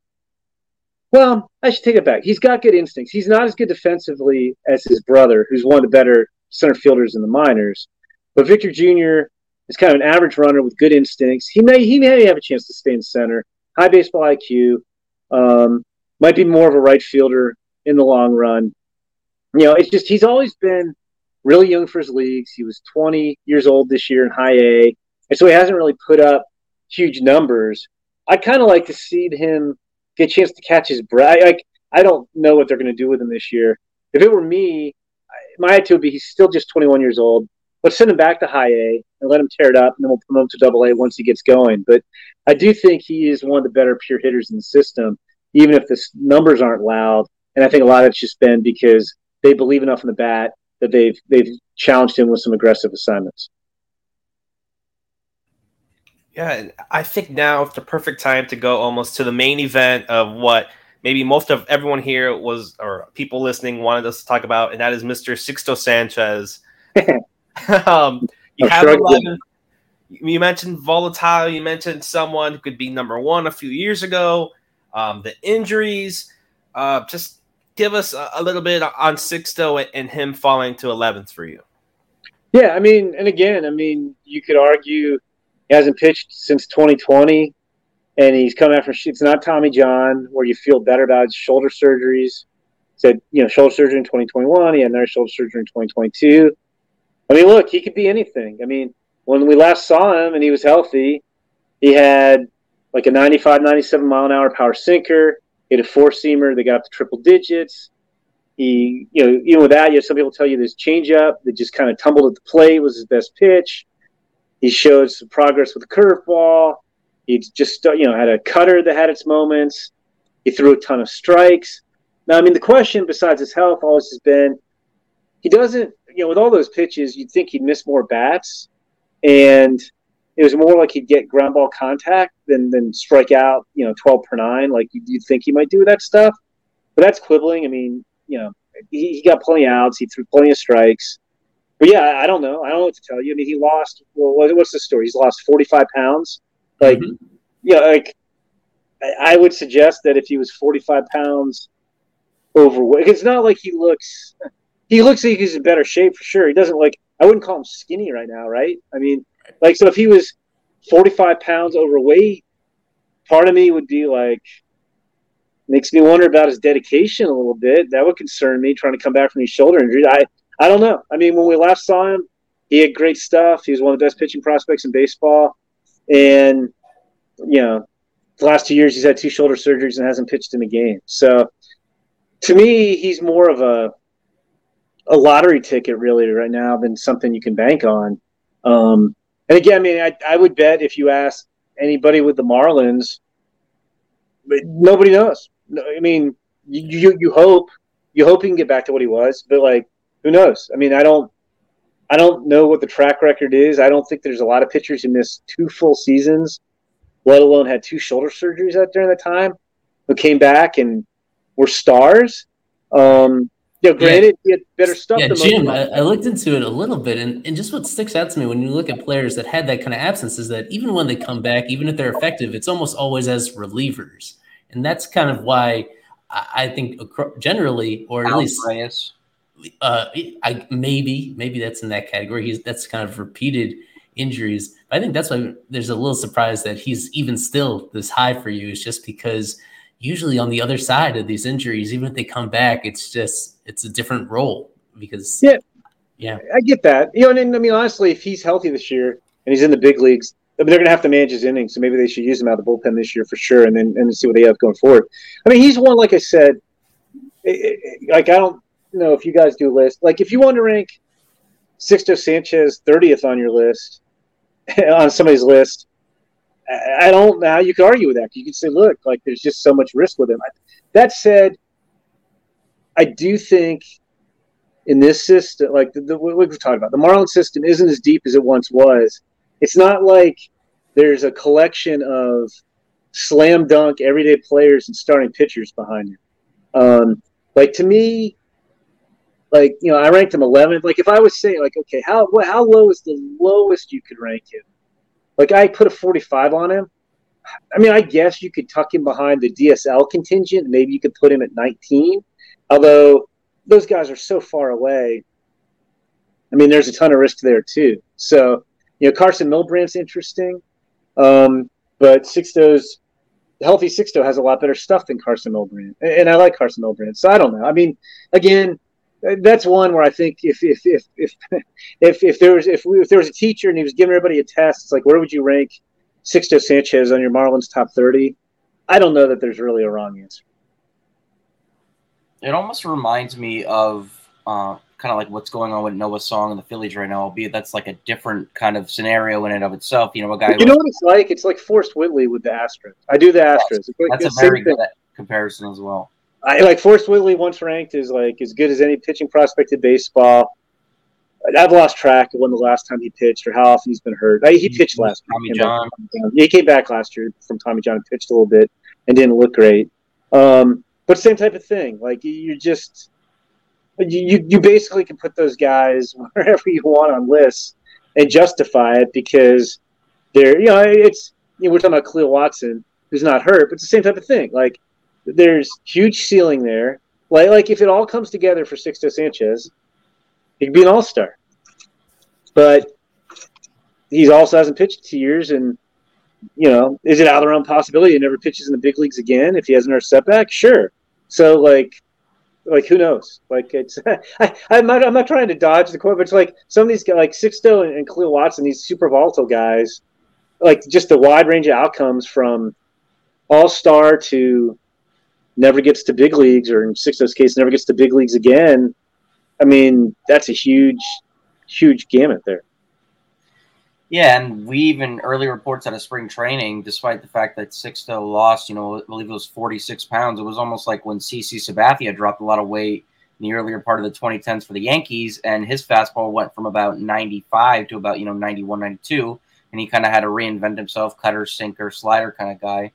Well, I should take it back. He's got good instincts. He's not as good defensively as his brother, who's one of the better center fielders in the minors. But Victor Jr. is kind of an average runner with good instincts. He may he may have a chance to stay in center. High baseball IQ. Um, might be more of a right fielder in the long run. You know, it's just he's always been really young for his leagues. He was 20 years old this year in high A, and so he hasn't really put up huge numbers. I kind of like to see him get a chance to catch his breath. I, I don't know what they're going to do with him this year. If it were me, my attitude would be he's still just 21 years old. Let's send him back to high A and let him tear it up, and then we'll promote him to double A once he gets going. But I do think he is one of the better pure hitters in the system even if the numbers aren't loud. And I think a lot of it's just been because they believe enough in the bat that they've they've challenged him with some aggressive assignments. Yeah, I think now it's the perfect time to go almost to the main event of what maybe most of everyone here was or people listening wanted us to talk about, and that is Mr. Sixto Sanchez. um, you have 11, you mentioned volatile. You mentioned someone who could be number one a few years ago um, the injuries. Uh, just give us a, a, little bit on Sixto and him falling to 11th for you. Yeah, I mean, and again, I mean, you could argue he hasn't pitched since 2020, and he's coming after it's not Tommy John, where you feel better about his shoulder surgeries. Said, you know, shoulder surgery in 2021, he had another shoulder surgery in 2022. I mean, look, he could be anything. I mean, when we last saw him and he was healthy, he had like a 95, 97 mile an hour power sinker. He had a four seamer that got up to triple digits. He, you know, even with that, you have some people tell you this changeup that just kind of tumbled at the plate was his best pitch. He showed some progress with the curveball. He just, you know, had a cutter that had its moments. He threw a ton of strikes. Now, I mean, the question besides his health always has been he doesn't, you know, with all those pitches, you'd think he'd miss more bats. And it was more like he'd get ground ball contact than than strike out, you know, 12 per nine, like you'd, you'd think he might do that stuff. But that's quibbling. I mean, you know, he, he, got plenty of outs, he threw plenty of strikes. But yeah, I, don't know. I don't know what to tell you. I mean, he lost. Well, what's the story? He's lost 45 pounds. Like, mm-hmm. yeah, like I, I would suggest that if he was 45 pounds overweight, it's not like he looks. He looks like he's in better shape for sure. He doesn't like. I wouldn't call him skinny right now, right? I mean, like, so if he was 45 pounds overweight, part of me would be like, makes me wonder about his dedication a little bit. That would concern me trying to come back from his shoulder injury. I, I don't know. I mean, when we last saw him, he had great stuff. He was one of the best pitching prospects in baseball. And, you know, the last two years he's had two shoulder surgeries and hasn't pitched in a game. So to me, he's more of a a lottery ticket really right now than something you can bank on. Um, and again, I mean, I, I would bet if you ask anybody with the Marlins, nobody knows. I mean, you you hope you hope he can get back to what he was, but like, who knows? I mean, I don't I don't know what the track record is. I don't think there's a lot of pitchers who missed two full seasons, let alone had two shoulder surgeries out during that time, who came back and were stars. Um, you know, granted, yeah. he had better stuff. Yeah, Jim, I, I, looked into it a little bit, and, and just what sticks out to me when you look at players that had that kind of absence is that even when they come back, even if they're effective, it's almost always as relievers, and that's kind of why I, I think generally, or at least, Reyes. uh, I maybe maybe that's in that category. He's that's kind of repeated injuries. I think that's why there's a little surprise that he's even still this high for you, is just because usually on the other side of these injuries, even if they come back, it's just it's a different role because yeah, yeah, I get that. You know, and, I mean honestly, if he's healthy this year and he's in the big leagues, I mean, they're going to have to manage his innings, so maybe they should use him out of the bullpen this year for sure, and then and see what they have going forward. I mean, he's one like I said, it, it, like I don't know if you guys do list like if you want to rank Sixto Sanchez 30th on your list on somebody's list I don't know how you could argue with that. You could say, look, like there's just so much risk with him. That said, I do think in this system, like the, the, what we've talked about, the Marlin system isn't as deep as it once was. It's not like there's a collection of slam dunk everyday players and starting pitchers behind him. Um, like to me, like you know, I ranked him 11th. Like if I was saying, like, okay, how how low is the lowest you could rank him? Like I put a 45 on him. I mean, I guess you could tuck him behind the DSL contingent. Maybe you could put him at 19. Although those guys are so far away. I mean, there's a ton of risk there too. So, you know, Carson Milbrandt's interesting. Um, but Sixto's healthy Sixto has a lot better stuff than Carson Milbrandt. And I like Carson Milbrand. So I don't know. I mean, again, that's one where I think if if if if if, if there was if, we, if there was a teacher and he was giving everybody a test, it's like where would you rank Sixto Sanchez on your Marlins top thirty? I don't know that there's really a wrong answer. It almost reminds me of uh, kind of like what's going on with Noah Song and the Phillies right now, albeit that's like a different kind of scenario in and of itself. You know, a guy. You know what it's like? It's like Forrest Whitley with the Astros. I do the Astros. That's, that's a very good comparison as well. I like Forrest Whitley once ranked as like as good as any pitching prospect in baseball. I've lost track of when the last time he pitched or how often he's been hurt. I, he pitched last Tommy John. he came back last year from Tommy John and pitched a little bit and didn't look great. Um, but same type of thing. Like you just you you basically can put those guys wherever you want on lists and justify it because they're you know it's you know, we're talking about Khalil Watson who's not hurt, but it's the same type of thing. Like there's huge ceiling there. Like like if it all comes together for Sixto Sanchez, he could be an all star. But he also hasn't pitched two years, and you know, is it out of the realm possibility he never pitches in the big leagues again if he has another setback? Sure. So like, like who knows? Like it's I, I'm not I'm not trying to dodge the quote, but it's like some of these guys like Sixto and, and Khalil Watson, these super volatile guys, like just the wide range of outcomes from all star to never gets to big leagues, or in Sixto's case, never gets to big leagues again. I mean, that's a huge, huge gamut there. Yeah, and we even early reports out of spring training, despite the fact that Sixto lost, you know, I believe it was 46 pounds. It was almost like when CC Sabathia dropped a lot of weight in the earlier part of the 2010s for the Yankees, and his fastball went from about 95 to about, you know, 91, 92. And he kind of had to reinvent himself, cutter, sinker, slider kind of guy.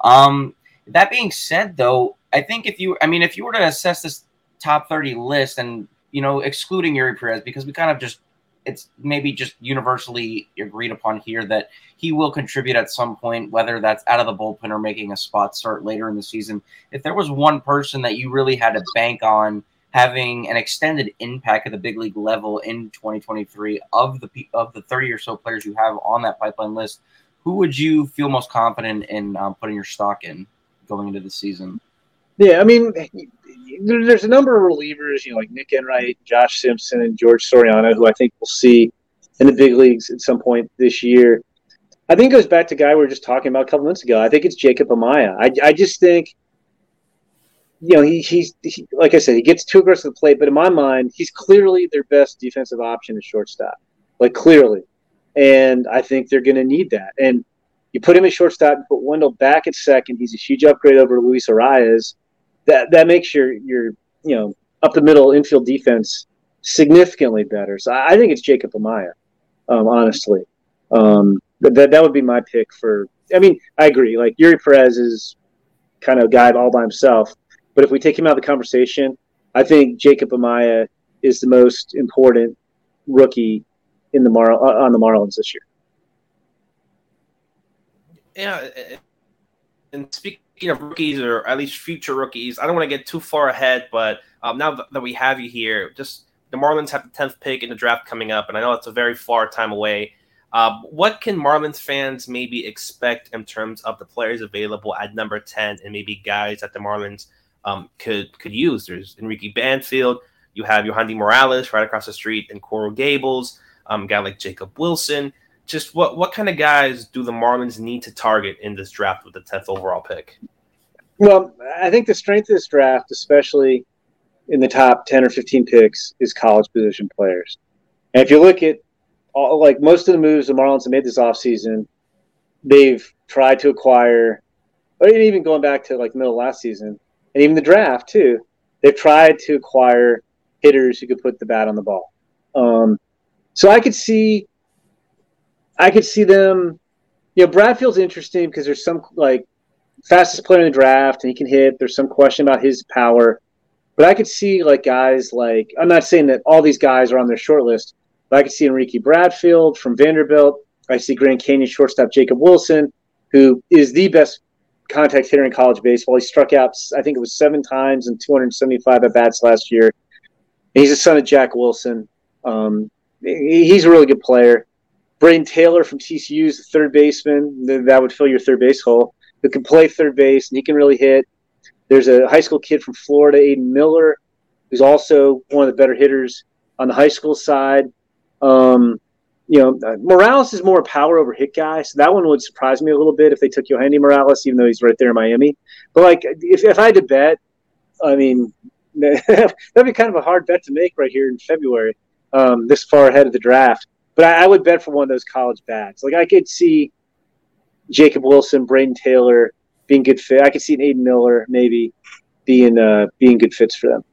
Um, that being said, though, I think if you, I mean, if you were to assess this top 30 list and, you know, excluding Eury Perez, because we kind of just, it's maybe just universally agreed upon here that he will contribute at some point, whether that's out of the bullpen or making a spot start later in the season. If there was one person that you really had to bank on having an extended impact at the big league level in 2023 of the of the 30 or so players you have on that pipeline list, who would you feel most confident in um, putting your stock in? Going into the season. Yeah, I mean, there's a number of relievers, you know, like Nic Enright, Josh Simpson, and George Soriano, who I think we'll see in the big leagues at some point this year. I think it goes back to guy we were just talking about a couple minutes ago. I think it's Jacob Amaya. I, I just think, you know, he, he's he, like I said, he gets too aggressive to the plate, but in my mind, he's clearly their best defensive option at shortstop, like clearly, and I think they're going to need that. And you put him at shortstop, you put Wendle back at second. He's a huge upgrade over Luis Arraez. That that makes your your you know up the middle infield defense significantly better. So I, think it's Jacob Amaya, um, honestly. Um, that that would be my pick for. I mean, I agree. Like Eury Perez is kind of a guy all by himself, but if we take him out of the conversation, I think Jacob Amaya is the most important rookie in the Mar- on the Marlins this year. Yeah, and speaking of rookies or at least future rookies, I don't want to get too far ahead, but um, now that we have you here, just the Marlins have the tenth pick in the draft coming up, and I know it's a very far time away. Uh, what can Marlins fans maybe expect in terms of the players available at number ten, and maybe guys that the Marlins um, could could use? There's Enrique Bradfield. You have Yohandy Morales right across the street, and Coral Gables. Um, guy like Jacob Wilson. Just what what kind of guys do the Marlins need to target in this draft with the tenth overall pick? Well, I think the strength of this draft, especially in the top 10 or 15 picks is college position players. And if you look at all, like most of the moves the Marlins have made this offseason, they've tried to acquire, or even going back to like middle last season, and even the draft too, they've tried to acquire hitters who could put the bat on the ball. Um, so I could see, I could see them. You know, Bradfield's interesting because there's some like fastest player in the draft and he can hit. There's some question about his power. But I could see like guys like I'm not saying that all these guys are on their short list, but I could see Enrique Bradfield from Vanderbilt. I see Grand Canyon shortstop Jacob Wilson, who is the best contact hitter in college baseball. He struck out, I think it was seven times and 275 at bats last year. And he's the son of Jack Wilson. Um, he's a really good player. Brayden Taylor from TCU is the third baseman. That would fill your third base hole. Who can play third base and he can really hit. There's a high school kid from Florida, Aidan Miller, who's also one of the better hitters on the high school side. Um, you know, uh, Morales is more a power over hit guy, so that one would surprise me a little bit if they took Yohandy Morales, even though he's right there in Miami. But like, if, if I had to bet, I mean, that'd be kind of a hard bet to make right here in February, um, this far ahead of the draft. But I, I, would bet for one of those college backs. Like I could see Jacob Wilson, Brayden Taylor, being good fit. I could see an Aidan Miller maybe being uh, being good fits for them.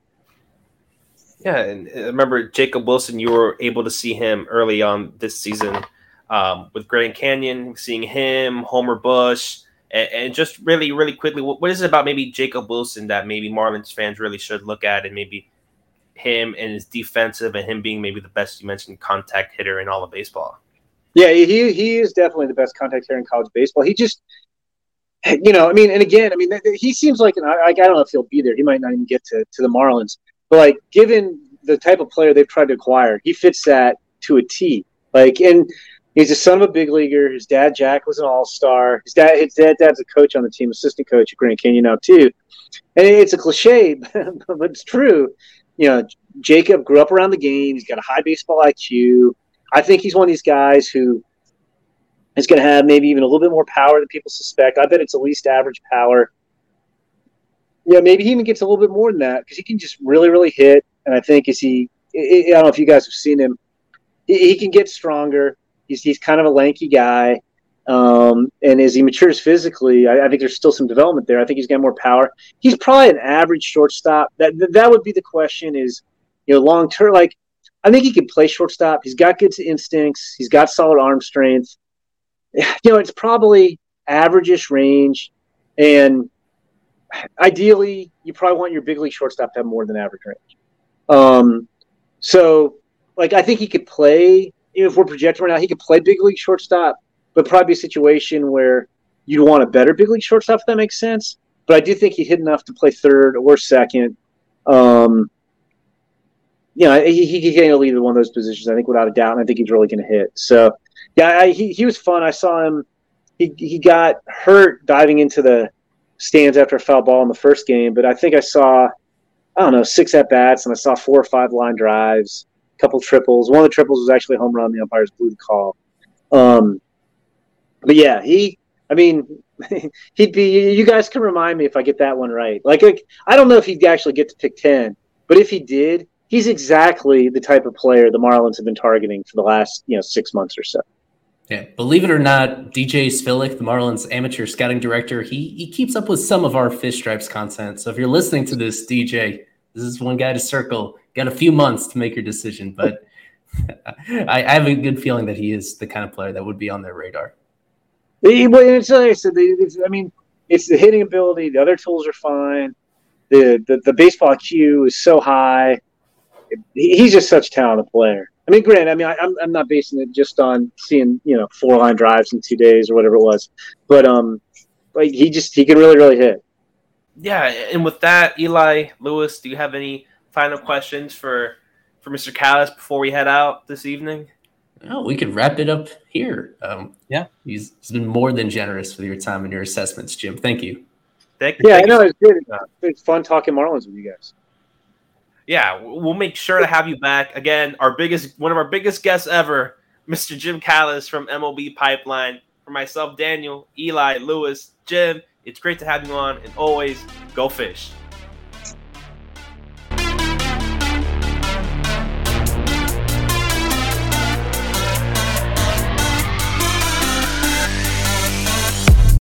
Yeah, and uh, remember Jacob Wilson. You were able to see him early on this season um, with Grand Canyon, seeing him, Homer Bush, and, and just really, really quickly, what, what is it about maybe Jacob Wilson that maybe Marlins fans really should look at, and maybe him and his defensive, and him being maybe the best you mentioned contact hitter in all of baseball. Yeah, he he is definitely the best contact hitter in college baseball. He just you know, I mean, and again, I mean, he seems like an, I, I don't know if he'll be there. He might not even get to, to the Marlins. But like, given the type of player they've tried to acquire, he fits that to a T. Like, and he's a son of a big leaguer. His dad Jack was an all star. His dad, his dad, dad's a coach on the team, assistant coach at Grand Canyon now too. And it's a cliche, but it's true. You know, Jacob grew up around the game. He's got a high baseball IQ. I think he's one of these guys who is going to have maybe even a little bit more power than people suspect. I bet it's at least average power. Yeah, maybe he even gets a little bit more than that because he can just really, really hit. And I think as he, I don't know if you guys have seen him, he, can get stronger. He's he's kind of a lanky guy, um, and as he matures physically, I, I, think there's still some development there. I think he's got more power. He's probably an average shortstop. That that would be the question. Is you know long term like I think he can play shortstop. He's got good instincts. He's got solid arm strength you know, it's probably averageish range, and ideally, you probably want your big league shortstop to have more than average range. Um, so, like, I think he could play. If we're projecting right now, he could play big league shortstop, but probably a situation where you'd want a better big league shortstop if that makes sense. But I do think he hit enough to play third or second. Um, you know, he, he can handle either one of those positions, I think, without a doubt. And I think he's really going to hit. So, yeah, I, he, he was fun. I saw him. He, he got hurt diving into the stands after a foul ball in the first game, but I think I saw, I don't know, six at bats, and I saw four or five line drives, a couple triples. One of the triples was actually a home run. The umpires blew the call. Um, but yeah, he, I mean, he'd be. You guys can remind me if I get that one right. Like, like I don't know if he'd actually get to pick ten, but if he did, he's exactly the type of player the Marlins have been targeting for the last you know six months or so. Yeah, believe it or not, DJ Svihlik, the Marlins amateur scouting director, he he keeps up with some of our Fish Stripes content. So if you're listening to this, DJ, this is one guy to circle. Got a few months to make your decision, but I, I, have a good feeling that he is the kind of player that would be on their radar. Well, it's like I said, I mean, it's the hitting ability. The other tools are fine the, the the baseball IQ is so high. He's just such a talented player. I mean, granted, I mean, I, I'm I'm not basing it just on seeing you know four line drives in two days or whatever it was, but um, like he just he can really really hit. Yeah, and with that, Eli Lewis, do you have any final questions for for Mr. Callis before we head out this evening? Oh, we could wrap it up here. Um, Yeah. he's, he's been more than generous with your time and your assessments, Jim. Thank you. Thank, you. Yeah, I thank you know it's good. It's fun talking Marlins with you guys. yeah, we'll make sure to have you back again. Our biggest, one of our biggest guests ever, Mr. Jim Callis from MLB Pipeline. For myself, Daniel, Eli, Lewis, Jim, it's great to have you on, and always go fish.